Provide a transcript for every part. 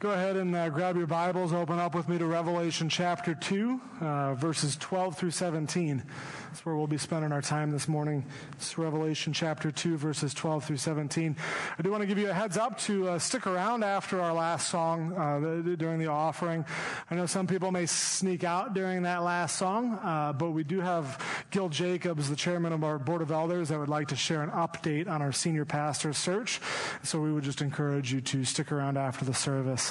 Go ahead and uh, grab your Bibles, open up with me to Revelation chapter 2, uh, verses 12 through 17. That's where we'll be spending our time this morning. It's Revelation chapter 2, verses 12 through 17. I do want to give you a heads up to uh, stick around after our last song uh, the, during the offering. I know some people may sneak out during that last song, uh, but we do have Gil Jacobs, the chairman of our Board of Elders, that would like to share an update on our senior pastor search. So we would just encourage you to stick around after the service.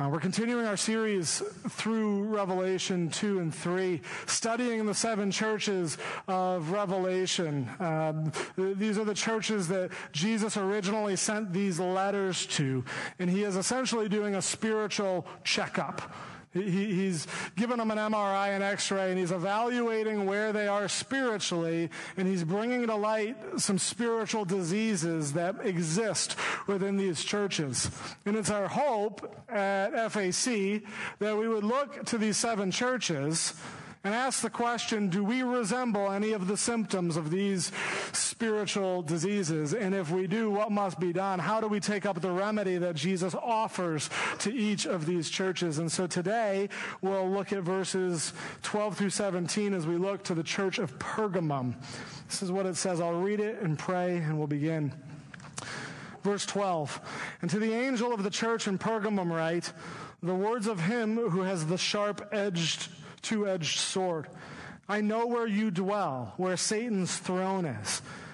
Uh, we're continuing our series through Revelation 2 and 3, studying the seven churches of Revelation. Um, these are the churches that Jesus originally sent these letters to, and he is essentially doing a spiritual checkup. He, he's given them an MRI and X-ray and he's evaluating where they are spiritually and he's bringing to light some spiritual diseases that exist within these churches. And it's our hope at FAC that we would look to these seven churches and ask the question, do we resemble any of the symptoms of these spiritual diseases? And if we do, what must be done? How do we take up the remedy that Jesus offers to each of these churches? And so today we'll look at verses 12 through 17 as we look to the church of Pergamum. This is what it says. I'll read it and pray and we'll begin. Verse 12. And to the angel of the church in Pergamum write, the words of him who has the sharp edged two edged sword. I know where you dwell, where Satan's throne is.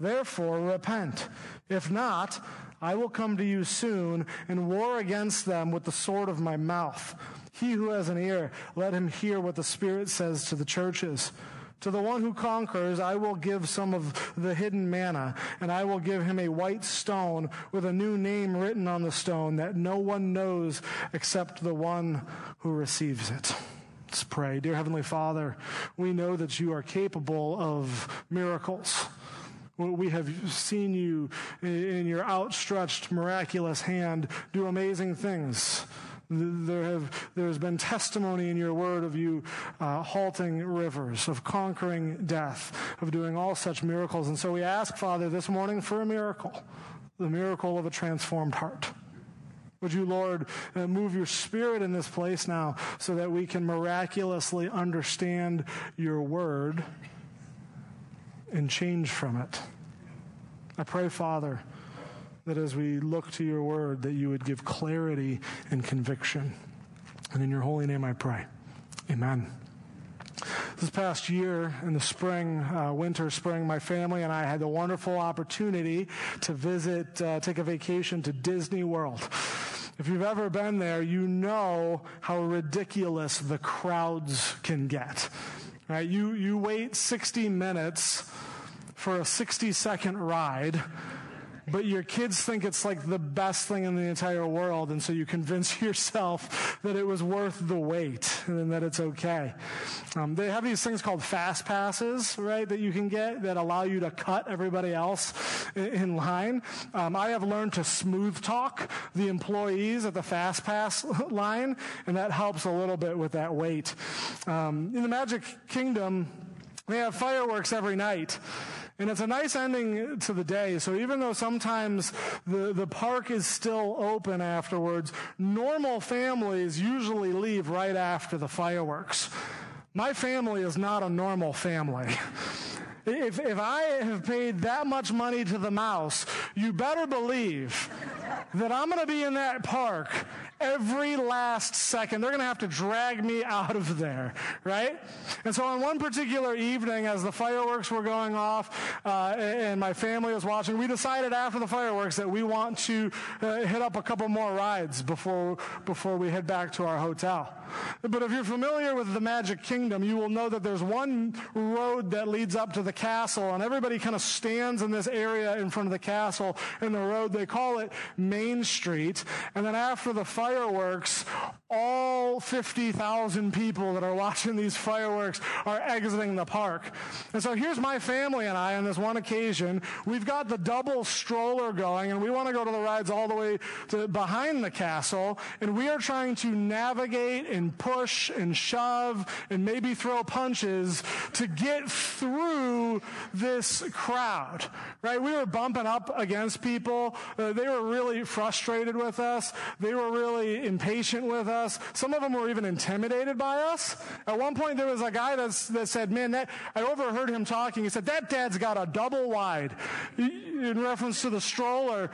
Therefore repent. If not, I will come to you soon and war against them with the sword of my mouth. He who has an ear, let him hear what the Spirit says to the churches. To the one who conquers, I will give some of the hidden manna, and I will give him a white stone with a new name written on the stone that no one knows except the one who receives it. Let's pray. Dear Heavenly Father, we know that you are capable of miracles. We have seen you in your outstretched, miraculous hand do amazing things. There have, there's been testimony in your word of you uh, halting rivers, of conquering death, of doing all such miracles. And so we ask, Father, this morning for a miracle, the miracle of a transformed heart. Would you, Lord, uh, move your spirit in this place now so that we can miraculously understand your word and change from it? I pray, Father, that as we look to your word, that you would give clarity and conviction. And in your holy name I pray. Amen. This past year in the spring, uh, winter, spring, my family and I had the wonderful opportunity to visit, uh, take a vacation to Disney World. If you've ever been there, you know how ridiculous the crowds can get. Right? You, you wait 60 minutes for a 60 second ride but your kids think it's like the best thing in the entire world, and so you convince yourself that it was worth the wait and that it's okay. Um, they have these things called fast passes, right, that you can get that allow you to cut everybody else in line. Um, I have learned to smooth talk the employees at the fast pass line, and that helps a little bit with that wait. Um, in the Magic Kingdom, they have fireworks every night. And it's a nice ending to the day. So even though sometimes the, the park is still open afterwards, normal families usually leave right after the fireworks. My family is not a normal family. If, if I have paid that much money to the mouse, you better believe that I'm going to be in that park every last second. They're going to have to drag me out of there, right? And so on one particular evening, as the fireworks were going off uh, and my family was watching, we decided after the fireworks that we want to uh, hit up a couple more rides before before we head back to our hotel. But if you're familiar with the Magic Kingdom, you will know that there's one road that leads up to the castle, and everybody kind of stands in this area in front of the castle in the road. They call it Main street, and then after the fireworks, all 50,000 people that are watching these fireworks are exiting the park. And so here's my family and I on this one occasion. We've got the double stroller going, and we want to go to the rides all the way to behind the castle, and we are trying to navigate and push and shove and maybe throw punches to get through this crowd, right? We were bumping up against people. Uh, they were really frustrated with us. They were really impatient with us. Some of them were even intimidated by us. At one point, there was a guy that's, that said, man, that, I overheard him talking. He said, that dad's got a double wide in reference to the stroller.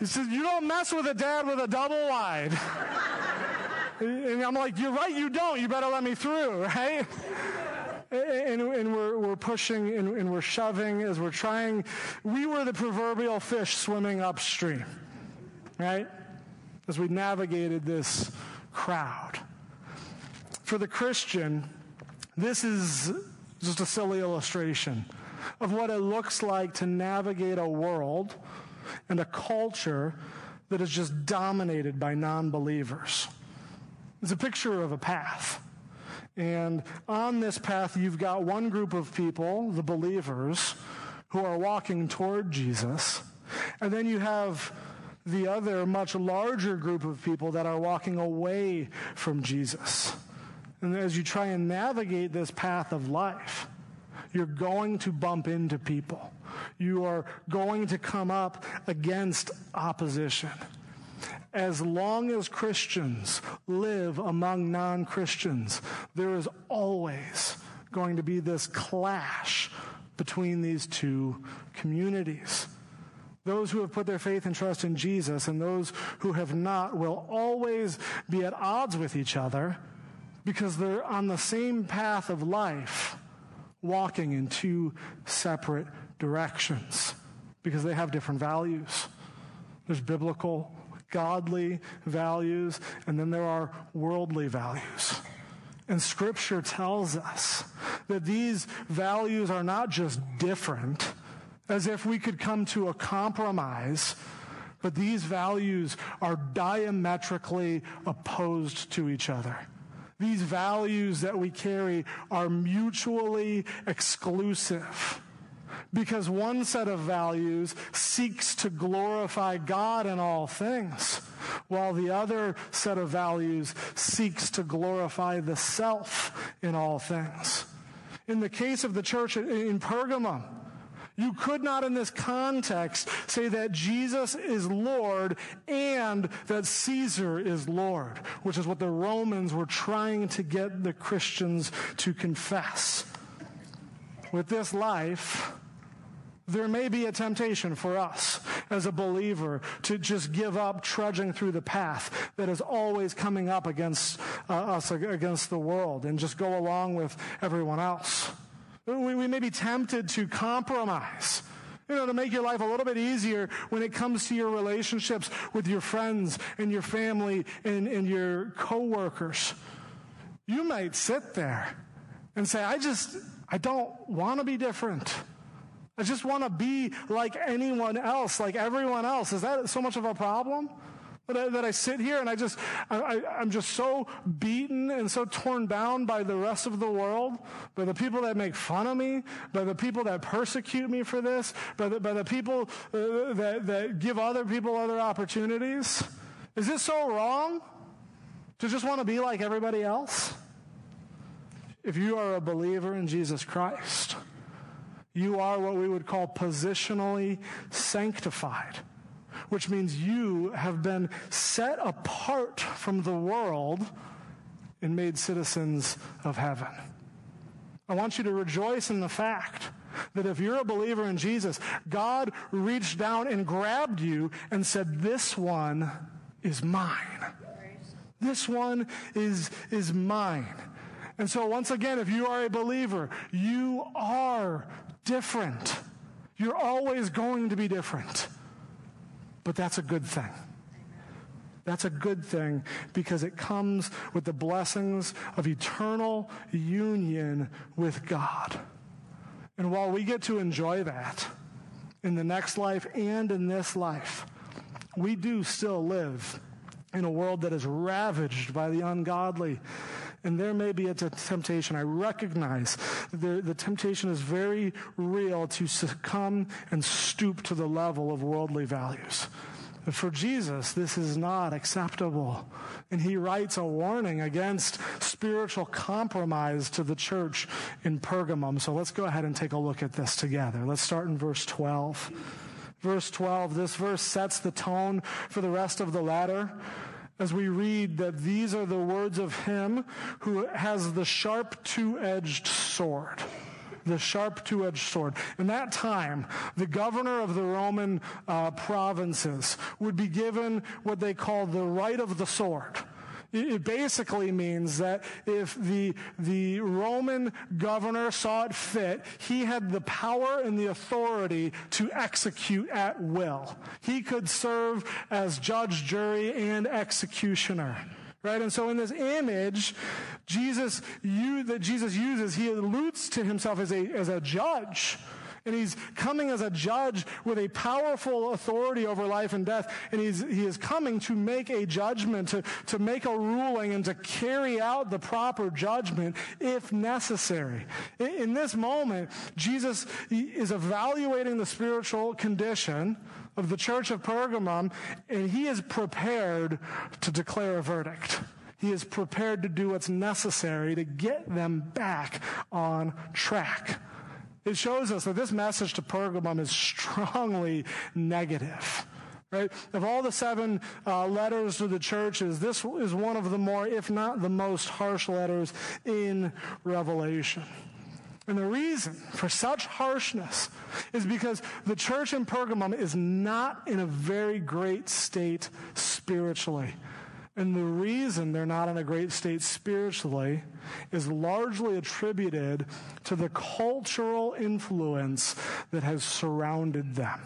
He said, you don't mess with a dad with a double wide. and I'm like, you're right, you don't. You better let me through, right? and, and we're, we're pushing and, and we're shoving as we're trying. We were the proverbial fish swimming upstream, right? As we navigated this crowd. For the Christian, this is just a silly illustration of what it looks like to navigate a world and a culture that is just dominated by non believers. It's a picture of a path. And on this path, you've got one group of people, the believers, who are walking toward Jesus. And then you have the other, much larger group of people that are walking away from Jesus. And as you try and navigate this path of life, you're going to bump into people. You are going to come up against opposition as long as Christians live among non Christians, there is always going to be this clash between these two communities. Those who have put their faith and trust in Jesus and those who have not will always be at odds with each other because they're on the same path of life, walking in two separate directions because they have different values. There's biblical godly values, and then there are worldly values. And scripture tells us that these values are not just different, as if we could come to a compromise, but these values are diametrically opposed to each other. These values that we carry are mutually exclusive because one set of values seeks to glorify God in all things, while the other set of values seeks to glorify the self in all things. In the case of the church in Pergamum, you could not, in this context, say that Jesus is Lord and that Caesar is Lord, which is what the Romans were trying to get the Christians to confess. With this life, there may be a temptation for us as a believer to just give up trudging through the path that is always coming up against uh, us, against the world, and just go along with everyone else. We, we may be tempted to compromise. You know, to make your life a little bit easier when it comes to your relationships with your friends and your family and, and your coworkers. You might sit there and say, I just, I don't want to be different. I just want to be like anyone else, like everyone else. Is that so much of a problem? That I, that I sit here and I just, I, am just so beaten and so torn down by the rest of the world, by the people that make fun of me, by the people that persecute me for this, by the, by the people uh, that, that give other people other opportunities. Is this so wrong to just want to be like everybody else? If you are a believer in Jesus Christ, you are what we would call positionally sanctified, which means you have been set apart from the world and made citizens of heaven. I want you to rejoice in the fact that if you're a believer in Jesus, God reached down and grabbed you and said, This one is mine. This one is, is mine. And so, once again, if you are a believer, you are different. You're always going to be different. But that's a good thing. That's a good thing because it comes with the blessings of eternal union with God. And while we get to enjoy that in the next life and in this life, we do still live in a world that is ravaged by the ungodly. And there may be a temptation. I recognize the, the temptation is very real to succumb and stoop to the level of worldly values. For Jesus, this is not acceptable. And he writes a warning against spiritual compromise to the church in Pergamum. So let's go ahead and take a look at this together. Let's start in verse 12. Verse 12, this verse sets the tone for the rest of the letter as we read that these are the words of him who has the sharp two-edged sword. The sharp two-edged sword. In that time, the governor of the Roman uh, provinces would be given what they called the right of the sword. It basically means that if the, the Roman governor saw it fit, he had the power and the authority to execute at will. He could serve as judge, jury, and executioner. Right? And so in this image, Jesus, you, that Jesus uses, he alludes to himself as a, as a judge. And he's coming as a judge with a powerful authority over life and death. And he's, he is coming to make a judgment, to, to make a ruling, and to carry out the proper judgment if necessary. In, in this moment, Jesus is evaluating the spiritual condition of the church of Pergamum, and he is prepared to declare a verdict. He is prepared to do what's necessary to get them back on track. It shows us that this message to Pergamum is strongly negative. Right? Of all the seven uh, letters to the churches, this is one of the more, if not the most harsh letters in Revelation. And the reason for such harshness is because the church in Pergamum is not in a very great state spiritually. And the reason they're not in a great state spiritually is largely attributed to the cultural influence that has surrounded them.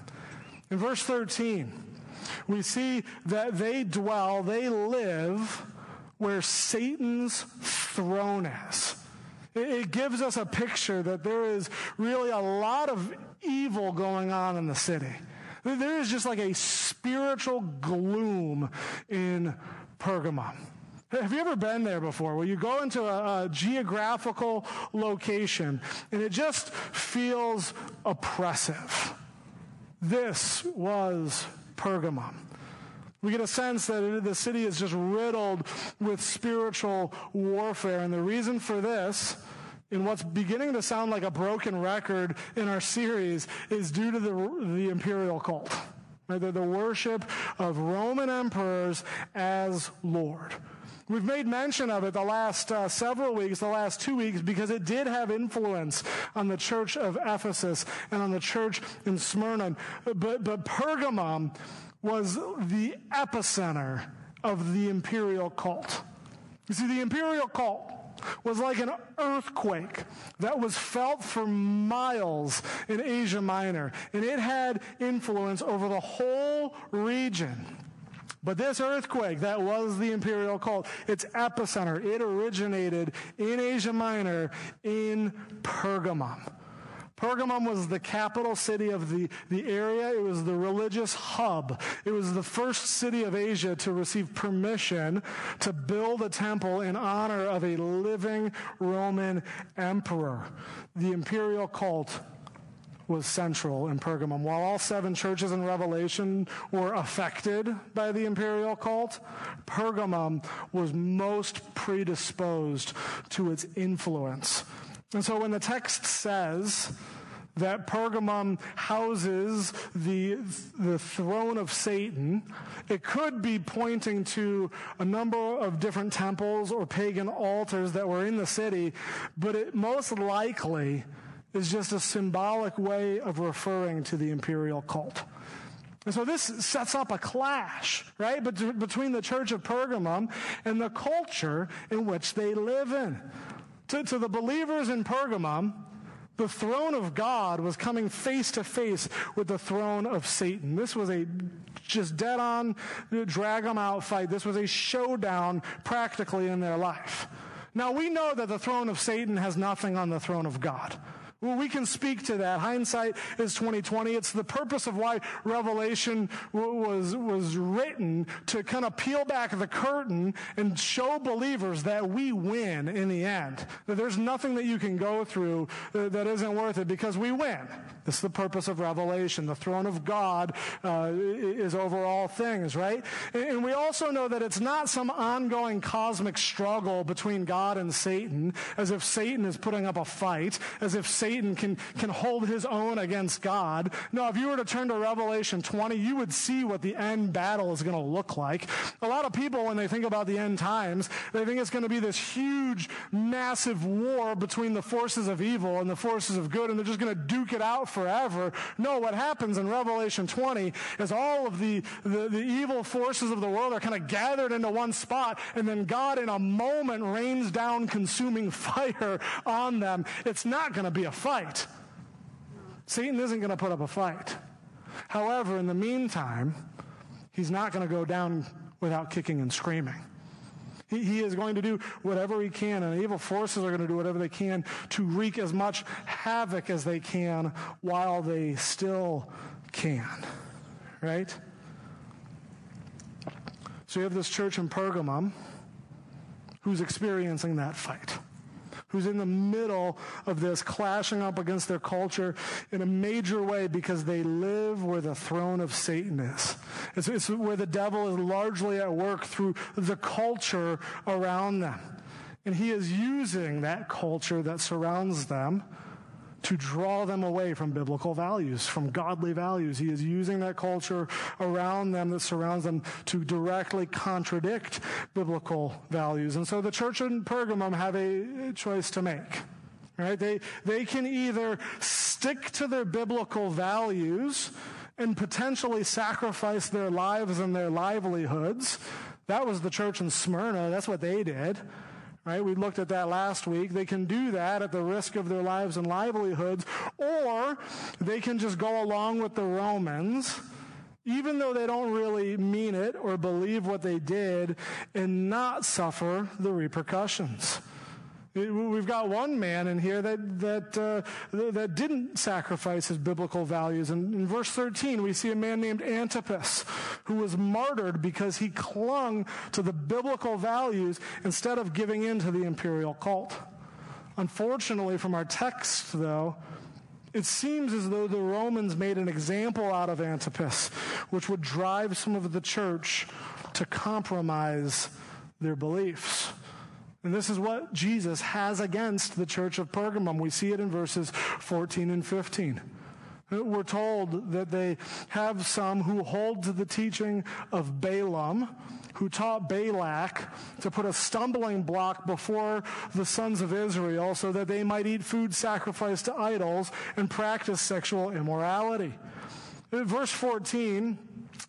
In verse 13, we see that they dwell, they live where Satan's throne is. It gives us a picture that there is really a lot of evil going on in the city. There is just like a spiritual gloom in Pergamum. Have you ever been there before where you go into a, a, geographical location and it just feels oppressive? This was Pergamum. We get a sense that the city is just riddled with spiritual warfare. And the reason for this, in what's beginning to sound like a broken record in our series, is due to the, the imperial cult. The, the worship of Roman emperors as Lord. We've made mention of it the last uh, several weeks, the last two weeks, because it did have influence on the church of Ephesus and on the church in Smyrna. But, but Pergamum was the epicenter of the imperial cult. You see, the imperial cult was like an earthquake that was felt for miles in Asia Minor, and it had influence over the whole region. But this earthquake that was the imperial cult, its epicenter, it originated in Asia Minor in Pergamum. Pergamum was the capital city of the, the area. It was the religious hub. It was the first city of Asia to receive permission to build a temple in honor of a living Roman emperor. The imperial cult was central in Pergamum. While all seven churches in Revelation were affected by the imperial cult, Pergamum was most predisposed to its influence. And so when the text says that Pergamum houses the, the throne of Satan, it could be pointing to a number of different temples or pagan altars that were in the city, but it most likely is just a symbolic way of referring to the imperial cult. And so this sets up a clash, right, between the church of Pergamum and the culture in which they live in. To, to the believers in Pergamum, the throne of God was coming face to face with the throne of Satan. This was a just dead on, drag them out fight. This was a showdown practically in their life. Now we know that the throne of Satan has nothing on the throne of God. Well, we can speak to that. Hindsight is 2020. It's the purpose of why Revelation was, was written to kind of peel back the curtain and show believers that we win in the end. That there's nothing that you can go through that isn't worth it because we win. This is the purpose of Revelation. The throne of God uh, is over all things, right? And we also know that it's not some ongoing cosmic struggle between God and Satan, as if Satan is putting up a fight, as if Satan Satan can, can hold his own against God. No, if you were to turn to Revelation 20, you would see what the end battle is going to look like. A lot of people, when they think about the end times, they think it's going to be this huge, massive war between the forces of evil and the forces of good, and they're just going to duke it out forever. No, what happens in Revelation 20 is all of the, the, the evil forces of the world are kind of gathered into one spot, and then God in a moment rains down consuming fire on them. It's not going to be a fight. Satan isn't going to put up a fight. However, in the meantime, he's not going to go down without kicking and screaming. He, he, is going to do whatever he can, and evil forces are going to do whatever they can to wreak as much havoc as they can while they still can. Right? So you have this church in Pergamum who's experiencing that fight who's in the middle of this, clashing up against their culture in a major way because they live where the throne of Satan is. It's, it's where the devil is largely at work through the culture around them. And he is using that culture that surrounds them to draw them away from biblical values, from godly values. He is using that culture around them that surrounds them to directly contradict biblical values. And so the church in Pergamum have a choice to make. Right? They, they can either stick to their biblical values and potentially sacrifice their lives and their livelihoods. That was the church in Smyrna. That's what they did. Right? We looked at that last week. They can do that at the risk of their lives and livelihoods, or they can just go along with the Romans, even though they don't really mean it or believe what they did, and not suffer the repercussions. We've got one man in here that, that, uh, that didn't sacrifice his biblical values. And in verse 13, we see a man named Antipas who was martyred because he clung to the biblical values instead of giving in to the imperial cult. Unfortunately, from our text, though, it seems as though the Romans made an example out of Antipas, which would drive some of the church to compromise their beliefs. And this is what Jesus has against the church of Pergamum. We see it in verses 14 and 15. We're told that they have some who hold to the teaching of Balaam, who taught Balak to put a stumbling block before the sons of Israel so that they might eat food sacrificed to idols and practice sexual immorality. Verse 14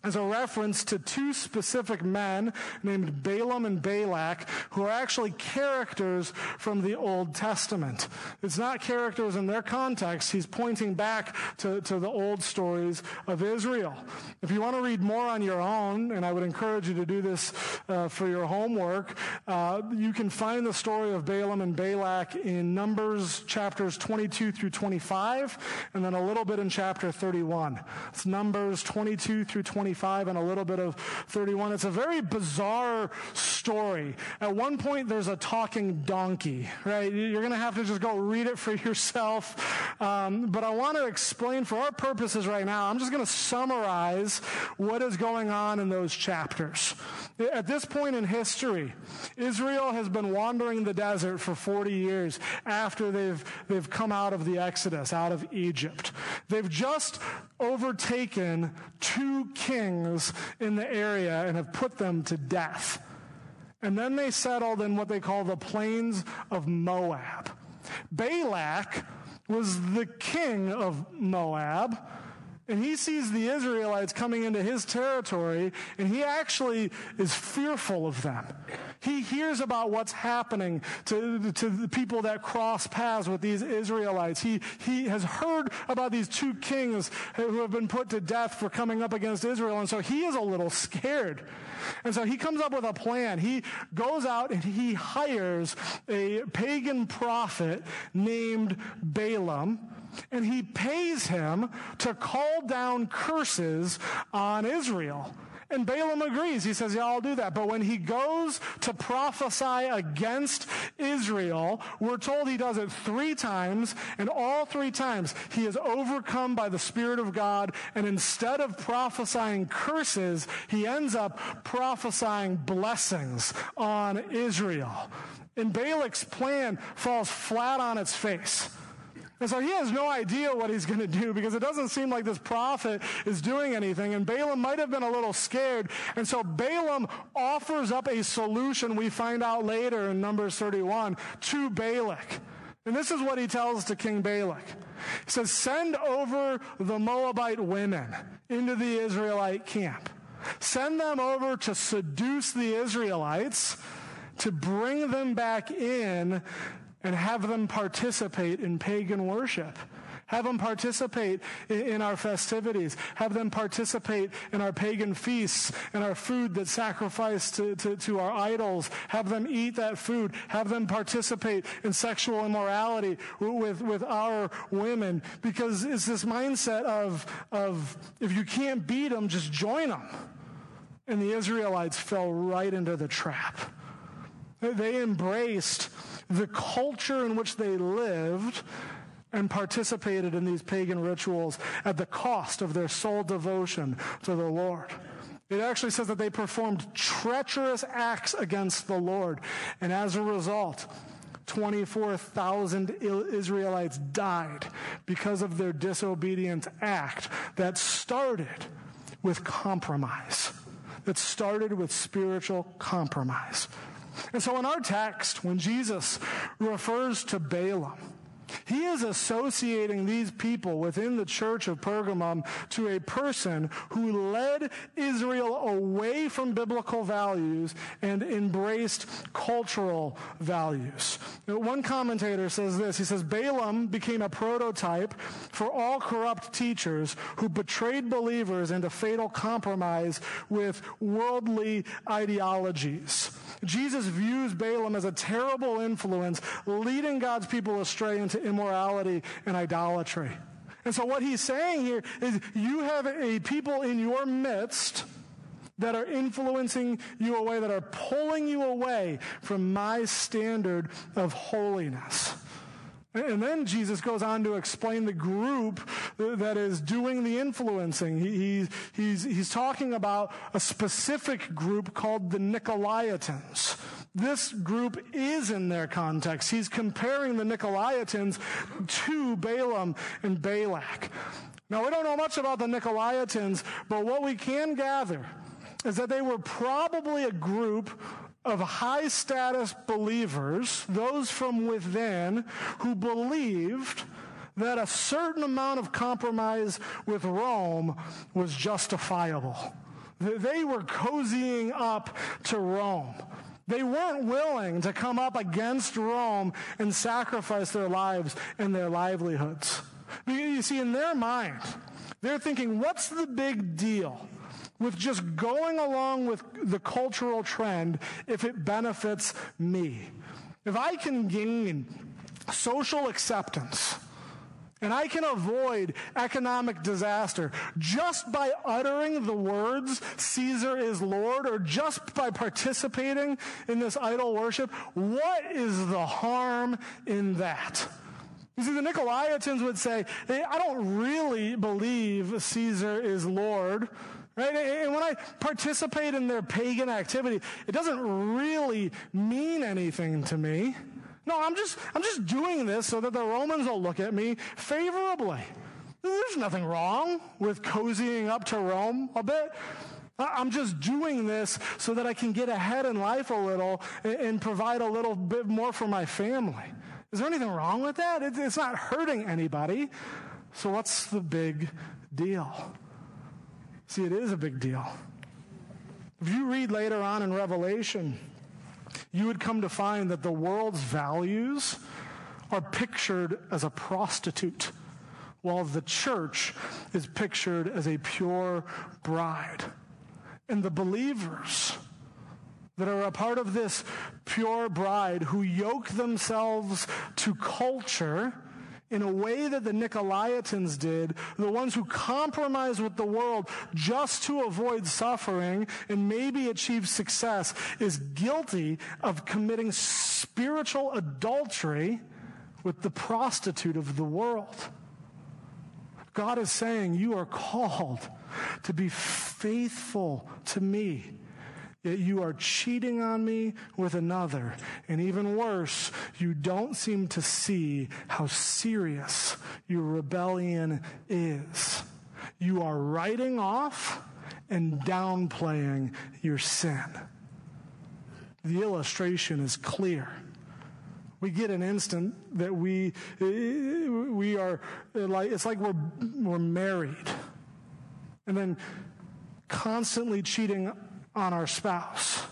is a reference to two specific men named Balaam and Balak who are actually characters from the Old Testament. It's not characters in their context. He's pointing back to, to the old stories of Israel. If you want to read more on your own, and I would encourage you to do this uh, for your homework, uh, you can find the story of Balaam and Balak in Numbers chapters 22 through 25, and then a little bit in chapter 31. It's Numbers 22 through 25 and a little bit of 31. It's a very bizarre story. At one point, there's a talking donkey, right? You're going to have to just go read it for yourself. Um, but I want to explain for our purposes right now, I'm just going to summarize what is going on in those chapters. At this point in history, Israel has been wandering the desert for 40 years after they've, they've come out of the Exodus, out of Egypt. They've just overtaken two kings in the area and have put them to death. And then they settled in what they call the plains of Moab. Balak was the king of Moab and he sees the Israelites coming into his territory, and he actually is fearful of them. He hears about what's happening to, to the people that cross paths with these Israelites. He, he has heard about these two kings who have been put to death for coming up against Israel, and so he is a little scared. And so he comes up with a plan. He goes out and he hires a pagan prophet named Balaam and he pays him to call down curses on Israel. And Balaam agrees. He says, Yeah, I'll do that. But when he goes to prophesy against Israel, we're told he does it three times, and all three times he is overcome by the Spirit of God. And instead of prophesying curses, he ends up prophesying blessings on Israel. And Balak's plan falls flat on its face. And so he has no idea what he's going to do because it doesn't seem like this prophet is doing anything. And Balaam might have been a little scared. And so Balaam offers up a solution we find out later in Numbers 31 to Balak. And this is what he tells to King Balak. He says, Send over the Moabite women into the Israelite camp. Send them over to seduce the Israelites, to bring them back in and have them participate in pagan worship. Have them participate in our festivities. Have them participate in our pagan feasts and our food that's sacrificed to, to, to, our idols. Have them eat that food. Have them participate in sexual immorality with, with our women. Because it's this mindset of, of if you can't beat them, just join them. And the Israelites fell right into the trap. They embraced the culture in which they lived and participated in these pagan rituals at the cost of their sole devotion to the Lord. It actually says that they performed treacherous acts against the Lord. And as a result, 24,000 Israelites died because of their disobedient act that started with compromise, that started with spiritual compromise. And so in our text, when Jesus refers to Balaam, he is associating these people within the church of Pergamum to a person who led Israel away from biblical values and embraced cultural values. One commentator says this. He says, Balaam became a prototype for all corrupt teachers who betrayed believers into fatal compromise with worldly ideologies. Jesus views Balaam as a terrible influence, leading God's people astray into immorality and idolatry. And so what he's saying here is you have a people in your midst that are influencing you away, that are pulling you away from my standard of holiness. And then Jesus goes on to explain the group that is doing the influencing. He, he's, he's talking about a specific group called the Nicolaitans. This group is in their context. He's comparing the Nicolaitans to Balaam and Balak. Now, we don't know much about the Nicolaitans, but what we can gather is that they were probably a group of high status believers, those from within, who believed that a certain amount of compromise with Rome was justifiable. They were cozying up to Rome. They weren't willing to come up against Rome and sacrifice their lives and their livelihoods. You see, in their mind, they're thinking, what's the big deal? With just going along with the cultural trend if it benefits me. If I can gain social acceptance, and I can avoid economic disaster just by uttering the words, Caesar is Lord, or just by participating in this idol worship. What is the harm in that? You see, the Nicolaitans would say, hey, I don't really believe Caesar is Lord. Right? And when I participate in their pagan activity, it doesn't really mean anything to me. No, I'm just, I'm just doing this so that the Romans will look at me favorably. There's nothing wrong with cozying up to Rome a bit. I'm just doing this so that I can get ahead in life a little and provide a little bit more for my family. Is there anything wrong with that? It's not hurting anybody. So what's the big deal. See, it is a big deal. If you read later on in Revelation, you would come to find that the world's values are pictured as a prostitute, while the church is pictured as a pure bride. And the believers that are a part of this pure bride who yoke themselves to culture in a way that the Nicolaitans did, the ones who compromise with the world just to avoid suffering and maybe achieve success, is guilty of committing spiritual adultery with the prostitute of the world. God is saying, You are called to be faithful to me Yet you are cheating on me with another. And even worse, you don't seem to see how serious your rebellion is. You are writing off and downplaying your sin. The illustration is clear. We get an instant that we, we are like, it's like we're, we're married. And then constantly cheating on our spouse.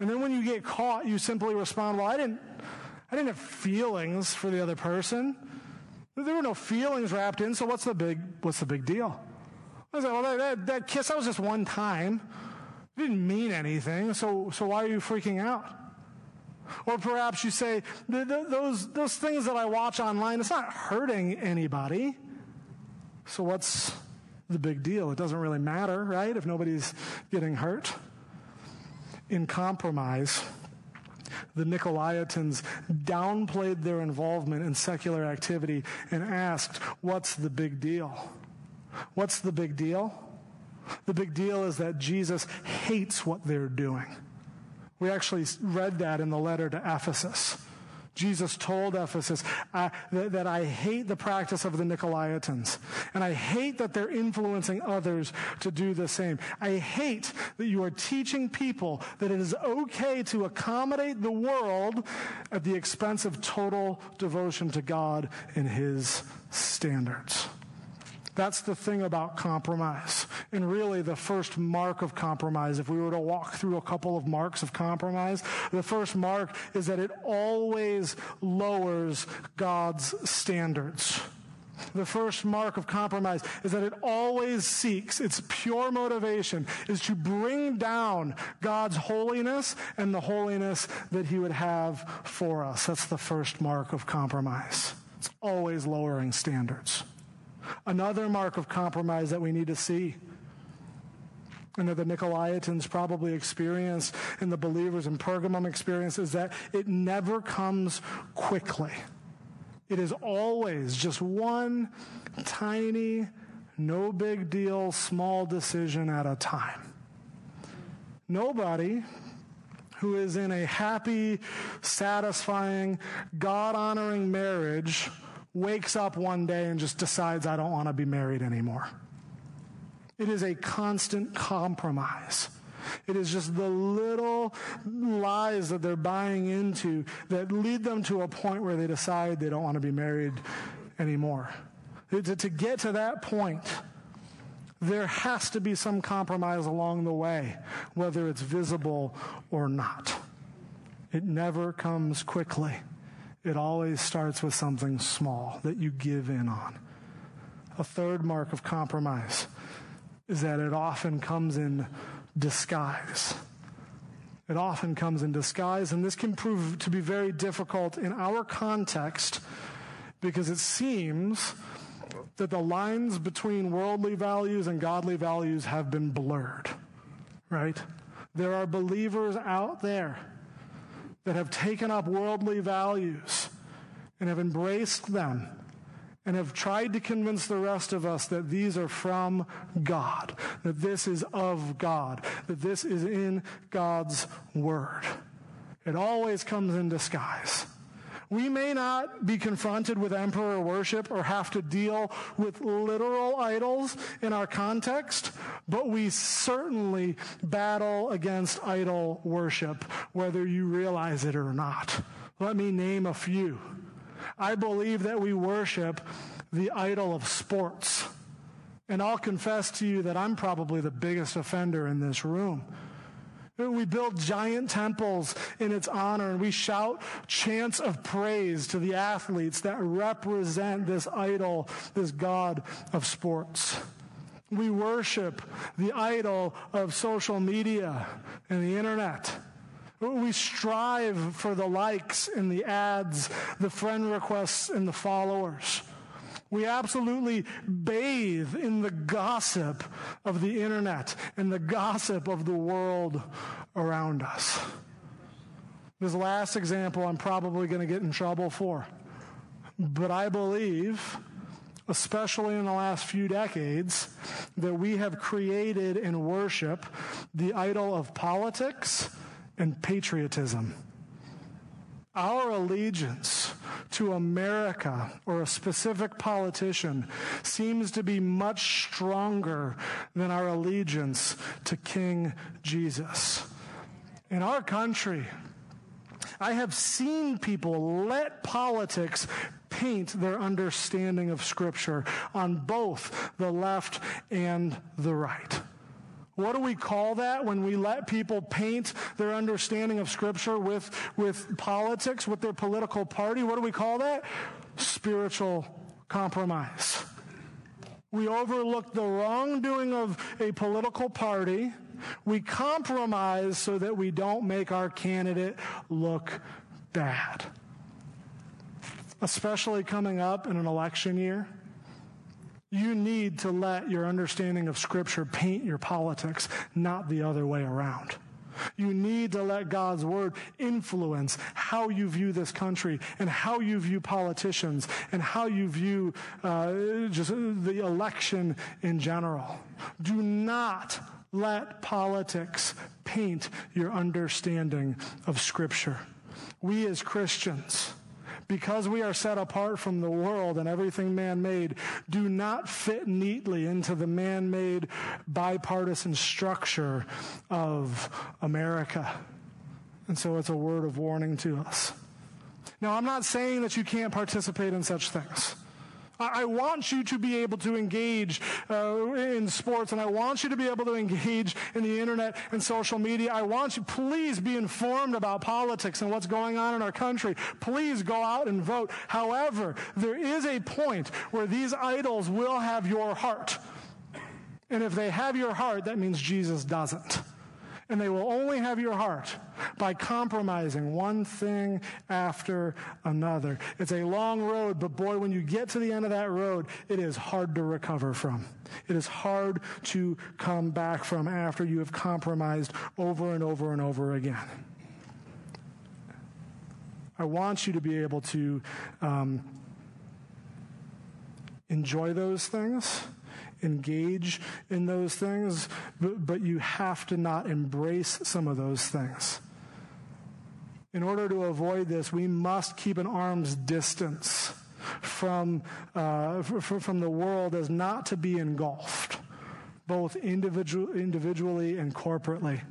And then when you get caught, you simply respond, well, I didn't, I didn't have feelings for the other person. There were no feelings wrapped in, so what's the big, what's the big deal? I like, well, that, that, that kiss, that was just one time. It didn't mean anything, so, so why are you freaking out? Or perhaps you say, those, those things that I watch online, it's not hurting anybody. So what's, the big deal. It doesn't really matter, right, if nobody's getting hurt. In compromise, the Nicolaitans downplayed their involvement in secular activity and asked, What's the big deal? What's the big deal? The big deal is that Jesus hates what they're doing. We actually read that in the letter to Ephesus. Jesus told Ephesus that, that, I hate the practice of the Nicolaitans, and I hate that they're influencing others to do the same. I hate that you are teaching people that it is okay to accommodate the world at the expense of total devotion to God and His standards. That's the thing about compromise. And really, the first mark of compromise, if we were to walk through a couple of marks of compromise, the first mark is that it always lowers God's standards. The first mark of compromise is that it always seeks, its pure motivation is to bring down God's holiness and the holiness that He would have for us. That's the first mark of compromise. It's always lowering standards. Another mark of compromise that we need to see and that the Nicolaitans probably experienced and the believers in Pergamum experience is that it never comes quickly. It is always just one tiny, no big deal, small decision at a time. Nobody who is in a happy, satisfying, God honoring marriage wakes up one day and just decides, I don't want to be married anymore. It is a constant compromise. It is just the little lies that they're buying into that lead them to a point where they decide they don't want to be married anymore. To, to get to that point, there has to be some compromise along the way, whether it's visible or not. It never comes quickly. It always starts with something small that you give in on. A third mark of compromise is that it often comes in disguise. It often comes in disguise, and this can prove to be very difficult in our context because it seems that the lines between worldly values and godly values have been blurred, right? There are believers out there that have taken up worldly values and have embraced them and have tried to convince the rest of us that these are from God, that this is of God, that this is in God's Word. It always comes in disguise. We may not be confronted with emperor worship or have to deal with literal idols in our context, but we certainly battle against idol worship, whether you realize it or not. Let me name a few. I believe that we worship the idol of sports And I'll confess to you that I'm probably the biggest offender in this room. We build giant temples in its honor and we shout chants of praise to the athletes that represent this idol, this God of sports. We worship the idol of social media and the internet. We strive for the likes and the ads, the friend requests and the followers. We absolutely bathe in the gossip of the internet and the gossip of the world around us. This last example I'm probably going to get in trouble for. But I believe, especially in the last few decades, that we have created and worship the idol of politics and patriotism. Our allegiance to America or a specific politician seems to be much stronger than our allegiance to King Jesus. In our country, I have seen people let politics paint their understanding of Scripture on both the left and the right. What do we call that when we let people paint their understanding of Scripture with, with politics, with their political party? What do we call that? Spiritual compromise. We overlook the wrongdoing of a political party. We compromise so that we don't make our candidate look bad. Especially coming up in an election year. You need to let your understanding of Scripture paint your politics, not the other way around. You need to let God's word influence how you view this country and how you view politicians and how you view uh, just the election in general. Do not let politics paint your understanding of Scripture. We as Christians, because we are set apart from the world and everything man made, do not fit neatly into the man made bipartisan structure of America. And so it's a word of warning to us. Now, I'm not saying that you can't participate in such things. I want you to be able to engage uh, in sports and I want you to be able to engage in the internet and social media. I want you, please be informed about politics and what's going on in our country. Please go out and vote. However, there is a point where these idols will have your heart. And if they have your heart, that means Jesus doesn't. And they will only have your heart by compromising one thing after another. It's a long road, but boy, when you get to the end of that road, it is hard to recover from. It is hard to come back from after you have compromised over and over and over again. I want you to be able to um, enjoy those things engage in those things, but, but you have to not embrace some of those things. In order to avoid this, we must keep an arm's distance from, uh, from the world as not to be engulfed, both individual, individually and corporately.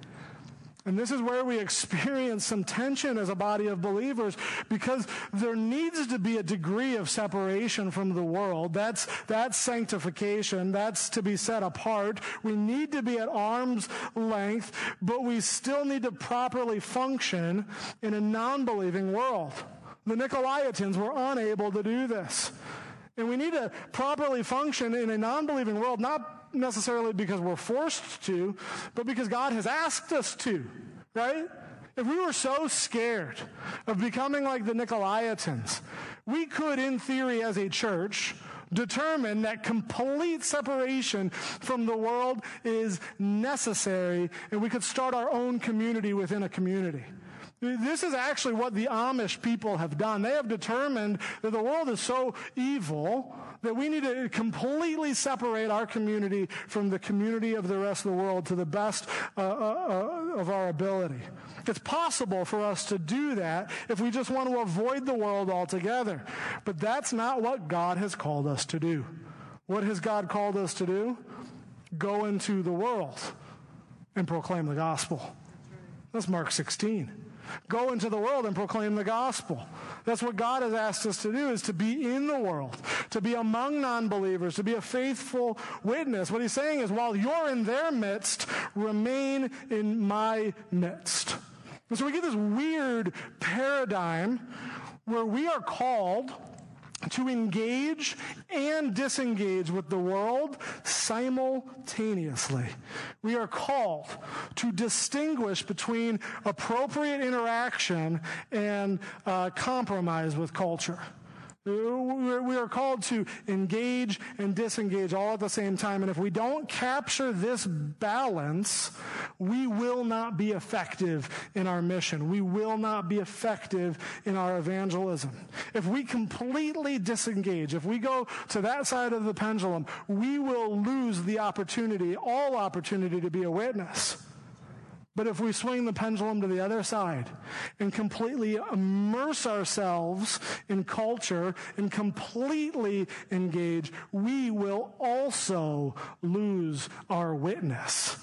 And this is where we experience some tension as a body of believers because there needs to be a degree of separation from the world. That's, that's sanctification. That's to be set apart. We need to be at arm's length, but we still need to properly function in a non-believing world. The Nicolaitans were unable to do this. And we need to properly function in a non-believing world, not necessarily because we're forced to, but because God has asked us to, right? If we were so scared of becoming like the Nicolaitans, we could, in theory, as a church, determine that complete separation from the world is necessary, and we could start our own community within a community. This is actually what the Amish people have done. They have determined that the world is so evil that we need to completely separate our community from the community of the rest of the world to the best uh, uh, of our ability. It's possible for us to do that if we just want to avoid the world altogether. But that's not what God has called us to do. What has God called us to do? Go into the world and proclaim the gospel. That's Mark 16. Go into the world and proclaim the gospel. That's what God has asked us to do is to be in the world, to be among non-believers, to be a faithful witness. What he's saying is while you're in their midst, remain in my midst. And so we get this weird paradigm where we are called to engage and disengage with the world simultaneously. We are called to distinguish between appropriate interaction and uh, compromise with culture. We are called to engage and disengage all at the same time. And if we don't capture this balance, we will not be effective in our mission. We will not be effective in our evangelism. If we completely disengage, if we go to that side of the pendulum, we will lose the opportunity, all opportunity to be a witness. But if we swing the pendulum to the other side and completely immerse ourselves in culture and completely engage, we will also lose our witness.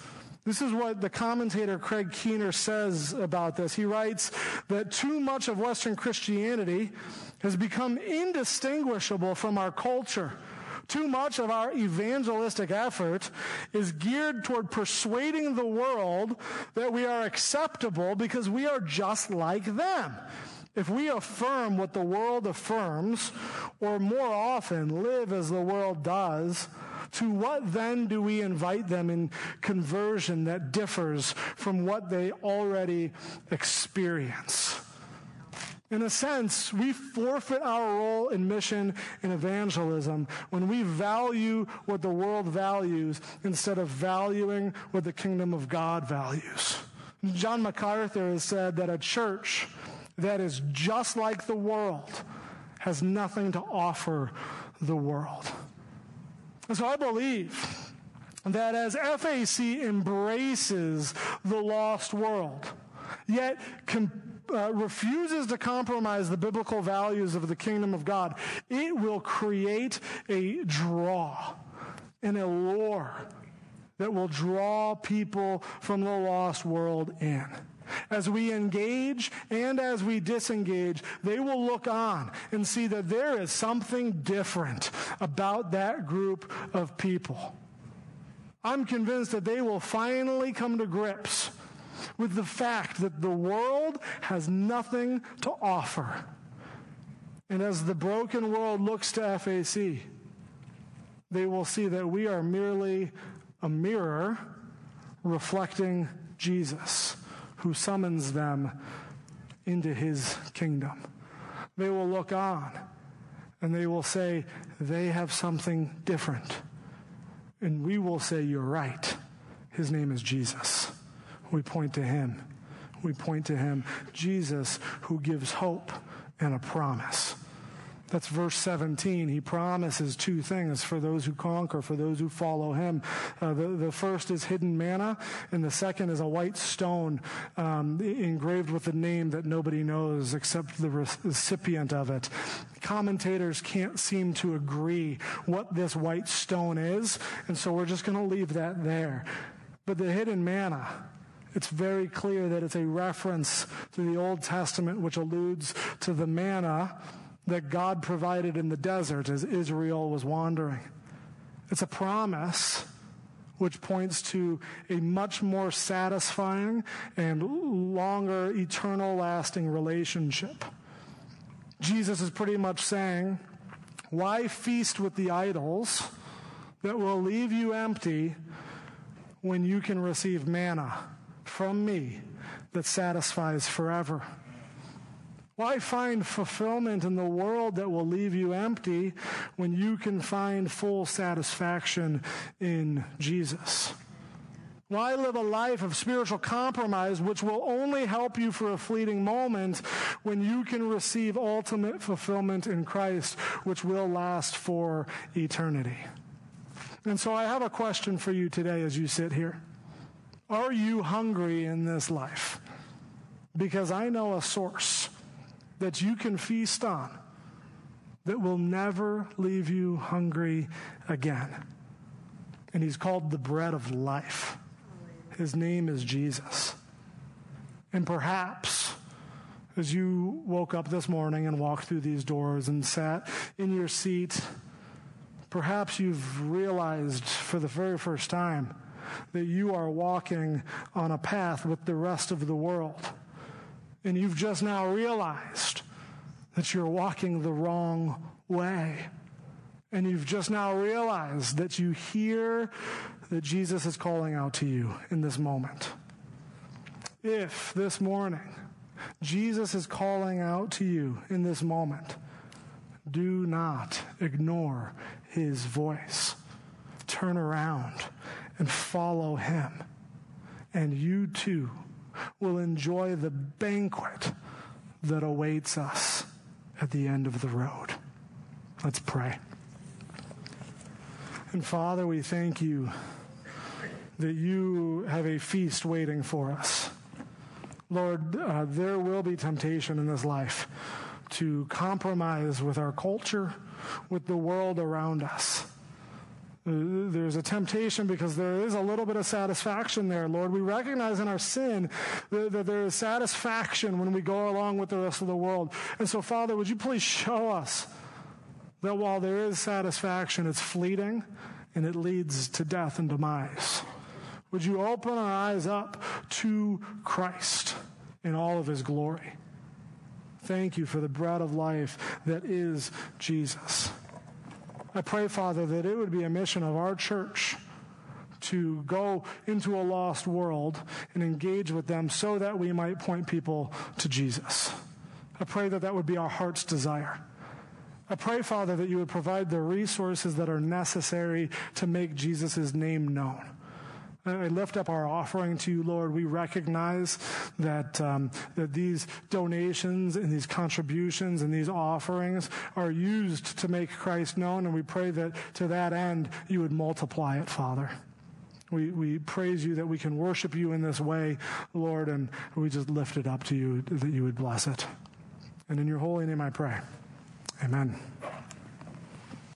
This is what the commentator Craig Keener says about this. He writes that too much of Western Christianity has become indistinguishable from our culture too much of our evangelistic effort is geared toward persuading the world that we are acceptable because we are just like them. If we affirm what the world affirms, or more often live as the world does, to what then do we invite them in conversion that differs from what they already experience? In a sense, we forfeit our role in mission and evangelism when we value what the world values instead of valuing what the kingdom of God values. John MacArthur has said that a church that is just like the world has nothing to offer the world. And so I believe that as FAC embraces the lost world, yet com- uh, refuses to compromise the biblical values of the kingdom of God, it will create a draw, an allure that will draw people from the lost world in. As we engage and as we disengage, they will look on and see that there is something different about that group of people. I'm convinced that they will finally come to grips with the fact that the world has nothing to offer. And as the broken world looks to FAC, they will see that we are merely a mirror reflecting Jesus, who summons them into his kingdom. They will look on and they will say, they have something different. And we will say, You're right. His name is Jesus we point to him. We point to him, Jesus, who gives hope and a promise. That's verse 17. He promises two things for those who conquer, for those who follow him. Uh, the, the first is hidden manna, and the second is a white stone um, engraved with a name that nobody knows except the recipient of it. Commentators can't seem to agree what this white stone is, and so we're just going to leave that there. But the hidden manna, it's very clear that it's a reference to the Old Testament, which alludes to the manna that God provided in the desert as Israel was wandering. It's a promise which points to a much more satisfying and longer, eternal lasting relationship. Jesus is pretty much saying, Why feast with the idols that will leave you empty when you can receive manna? From me that satisfies forever. Why find fulfillment in the world that will leave you empty when you can find full satisfaction in Jesus? Why live a life of spiritual compromise which will only help you for a fleeting moment when you can receive ultimate fulfillment in Christ which will last for eternity? And so I have a question for you today as you sit here. Are you hungry in this life? Because I know a source that you can feast on that will never leave you hungry again. And he's called the bread of life. His name is Jesus. And perhaps as you woke up this morning and walked through these doors and sat in your seat, perhaps you've realized for the very first time that you are walking on a path with the rest of the world. And you've just now realized that you're walking the wrong way. And you've just now realized that you hear that Jesus is calling out to you in this moment. If this morning Jesus is calling out to you in this moment, do not ignore his voice. Turn around and follow him. And you too will enjoy the banquet that awaits us at the end of the road. Let's pray. And Father, we thank you that you have a feast waiting for us. Lord, uh, there will be temptation in this life to compromise with our culture, with the world around us. Uh, there's a temptation because there is a little bit of satisfaction there, Lord. We recognize in our sin that, that, there is satisfaction when we go along with the rest of the world. And so, Father, would you please show us that while there is satisfaction, it's fleeting and it leads to death and demise? Would you open our eyes up to Christ in all of his glory? Thank you for the bread of life that is Jesus. I pray, Father, that it would be a mission of our church to go into a lost world and engage with them so that we might point people to Jesus. I pray that that would be our heart's desire. I pray, Father, that you would provide the resources that are necessary to make Jesus' name known. I lift up our offering to you, Lord. We recognize that, um, that these donations and these contributions and these offerings are used to make Christ known, and we pray that to that end you would multiply it, Father. We, we praise you that we can worship you in this way, Lord, and we just lift it up to you that you would bless it. And in your holy name I pray. Amen.